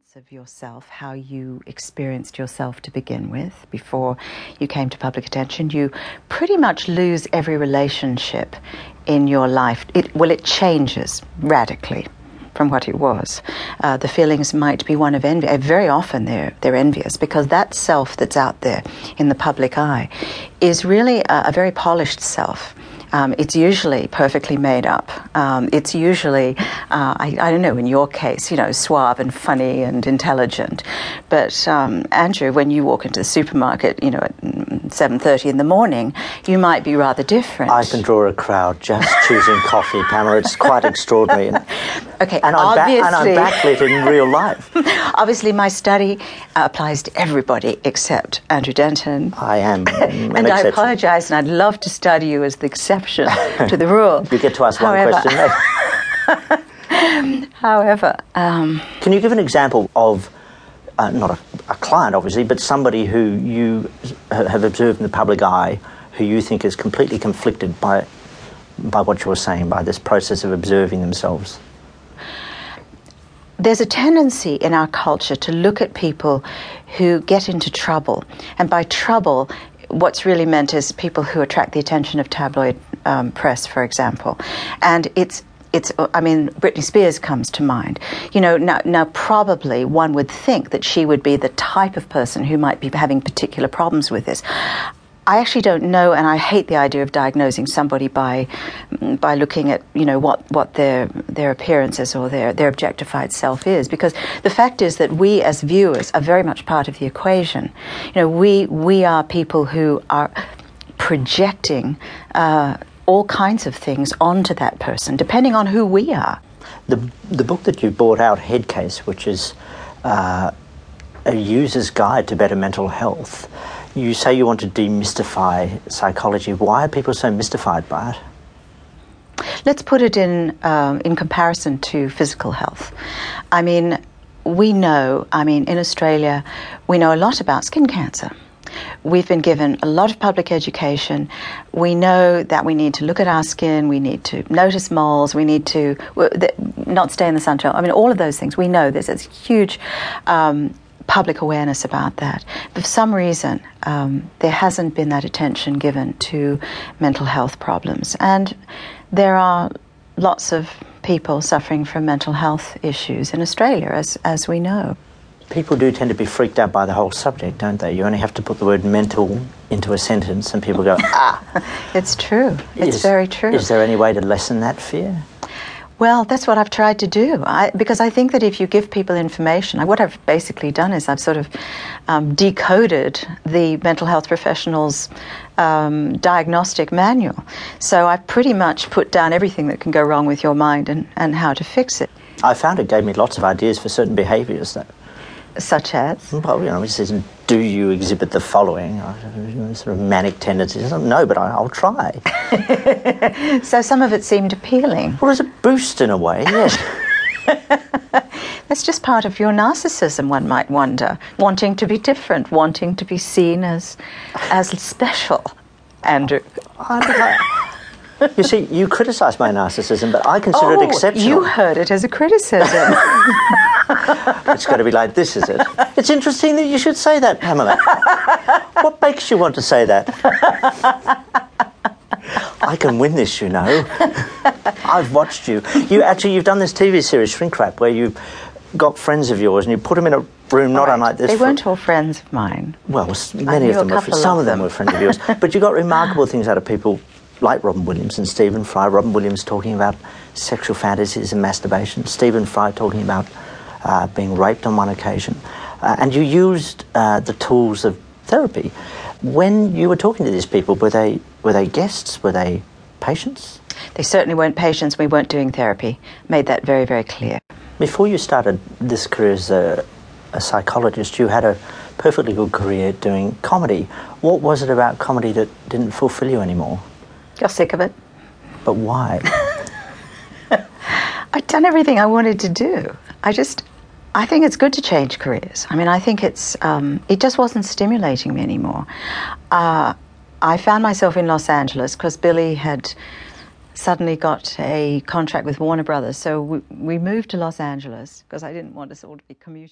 sense of yourself, how you experienced yourself to begin with before you came to public attention, you pretty much lose every relationship in your life. It, well, it changes radically from what it was. Uh, the feelings might be one of envy. Very often they're, they're envious because that self that's out there in the public eye is really a, a very polished self. Um, it's usually perfectly made up. Um, it's usually, uh, I, I, don't know, in your case, you know, suave and funny and intelligent. But um, Andrew, when you walk into the supermarket, you know, at 7.30 in the morning, you might be rather different. I can draw a crowd just choosing coffee, Pamela. It's quite extraordinary. Okay, and I'm, ba- and I'm backlit in real life. obviously, my study uh, applies to everybody except Andrew Denton. I am And exception. I apologise, and I'd love to study you as the exception to the rule. You get to ask one question. However, um, can you give an example of uh, not a, a, client, obviously, but somebody who you have observed in the public eye who you think is completely conflicted by by what you're saying, by this process of observing themselves? There's a tendency in our culture to look at people who get into trouble, and by trouble, what's really meant is people who attract the attention of tabloid um, press, for example, and it's it's I mean Britney Spears comes to mind. You know, now, now probably one would think that she would be the type of person who might be having particular problems with this. I actually don't know, and I hate the idea of diagnosing somebody by by looking at you know what, what their their appearance is or their their objectified self is, because the fact is that we as viewers are very much part of the equation. You know, we we are people who are projecting. Uh, all kinds of things onto that person, depending on who we are. The, the book that you brought out, Headcase, which is uh, a user's guide to better mental health, you say you want to demystify psychology. Why are people so mystified by it? Let's put it in um, in comparison to physical health. I mean, we know. I mean, in Australia, we know a lot about skin cancer. We've been given a lot of public education. We know that we need to look at our skin, we need to notice moles, we need to not stay in the sun. I mean, all of those things. We know there's a huge um, public awareness about that. But for some reason, um, there hasn't been that attention given to mental health problems. And there are lots of people suffering from mental health issues in Australia, as, as we know people do tend to be freaked out by the whole subject, don't they? You only have to put the word mental into a sentence and people go, ah. it's true. It's is, very true. Is there any way to lessen that fear? Well, that's what I've tried to do. I, because I think that if you give people information, what I've basically done is I've sort of um, decoded the mental health professionals' um, diagnostic manual. So I've pretty much put down everything that can go wrong with your mind and, and how to fix it. I found it gave me lots of ideas for certain behaviours that such as? Well, you know, it says, do you exhibit the following? Sort of manic tendencies. No, but I, will try. so some of it seemed appealing. Well, it's a boost in a way, yes. That's just part of your narcissism, one might wonder. Wanting to be different, wanting to be seen as, as special, Andrew. You see, you criticise my narcissism, but I consider oh, it exceptional. You heard it as a criticism. it's got to be like this, is it? It's interesting that you should say that, Pamela. what makes you want to say that? I can win this, you know. I've watched you. You actually, you've done this TV series, Shrink Rap, where you got friends of yours and you put them in a room not right. unlike this. They weren't all friends of mine. Well, many of them were. Some of them were friends of yours. but you got remarkable things out of people like Robin Williams and Stephen Fry. Robin Williams talking about sexual fantasies and masturbation. Stephen Fry talking about uh, being raped on one occasion. Uh, and you used uh, the tools of therapy. When you were talking to these people, were they, were they guests? Were they patients? They certainly weren't patients. We weren't doing therapy. Made that very, very clear. Before you started this career as a, a psychologist, you had a perfectly good career doing comedy. What was it about comedy that didn't fulfill you anymore? Got sick of it. But why? I'd done everything I wanted to do. I just, I think it's good to change careers. I mean, I think it's, um, it just wasn't stimulating me anymore. Uh, I found myself in Los Angeles because Billy had suddenly got a contract with Warner Brothers. So we, we moved to Los Angeles because I didn't want us all to be commuting.